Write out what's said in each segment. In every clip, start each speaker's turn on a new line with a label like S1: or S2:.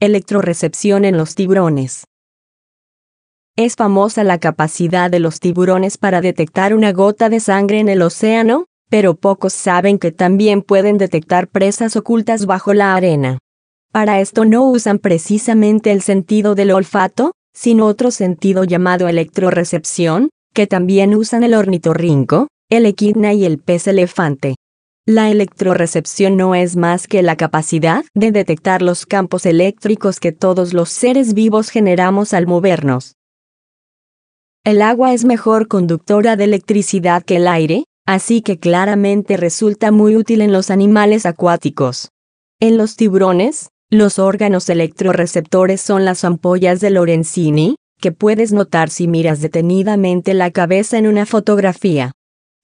S1: Electrorecepción en los tiburones. Es famosa la capacidad de los tiburones para detectar una gota de sangre en el océano, pero pocos saben que también pueden detectar presas ocultas bajo la arena. Para esto no usan precisamente el sentido del olfato, sino otro sentido llamado electrorecepción, que también usan el ornitorrinco, el equidna y el pez elefante. La electrorecepción no es más que la capacidad de detectar los campos eléctricos que todos los seres vivos generamos al movernos. El agua es mejor conductora de electricidad que el aire, así que claramente resulta muy útil en los animales acuáticos. En los tiburones, los órganos electroreceptores son las ampollas de Lorenzini, que puedes notar si miras detenidamente la cabeza en una fotografía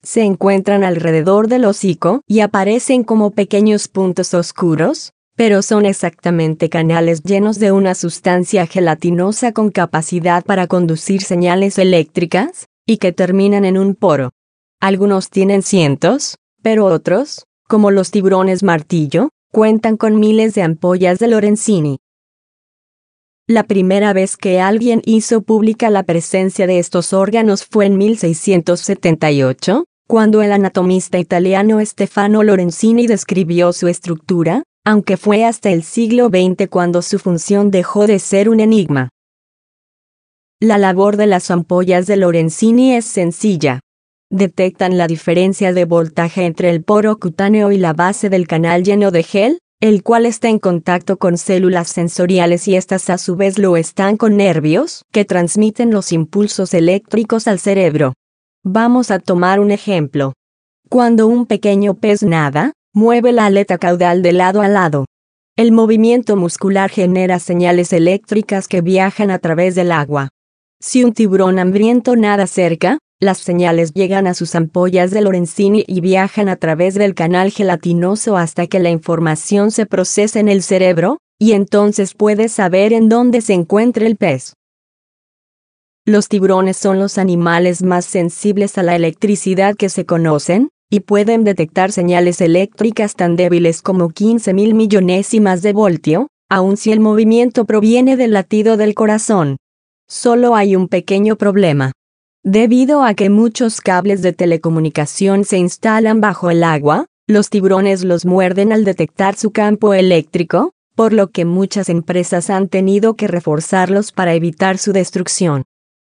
S1: se encuentran alrededor del hocico y aparecen como pequeños puntos oscuros, pero son exactamente canales llenos de una sustancia gelatinosa con capacidad para conducir señales eléctricas, y que terminan en un poro. Algunos tienen cientos, pero otros, como los tiburones martillo, cuentan con miles de ampollas de Lorenzini. La primera vez que alguien hizo pública la presencia de estos órganos fue en 1678, cuando el anatomista italiano Stefano Lorenzini describió su estructura, aunque fue hasta el siglo XX cuando su función dejó de ser un enigma. La labor de las ampollas de Lorenzini es sencilla. Detectan la diferencia de voltaje entre el poro cutáneo y la base del canal lleno de gel, el cual está en contacto con células sensoriales y estas a su vez lo están con nervios, que transmiten los impulsos eléctricos al cerebro. Vamos a tomar un ejemplo. Cuando un pequeño pez nada, mueve la aleta caudal de lado a lado. El movimiento muscular genera señales eléctricas que viajan a través del agua. Si un tiburón hambriento nada cerca, las señales llegan a sus ampollas de Lorenzini y viajan a través del canal gelatinoso hasta que la información se procesa en el cerebro, y entonces puedes saber en dónde se encuentra el pez. Los tiburones son los animales más sensibles a la electricidad que se conocen, y pueden detectar señales eléctricas tan débiles como 15 mil millonésimas de voltio, aun si el movimiento proviene del latido del corazón. Solo hay un pequeño problema. Debido a que muchos cables de telecomunicación se instalan bajo el agua, los tiburones los muerden al detectar su campo eléctrico, por lo que muchas empresas han tenido que reforzarlos para evitar su destrucción.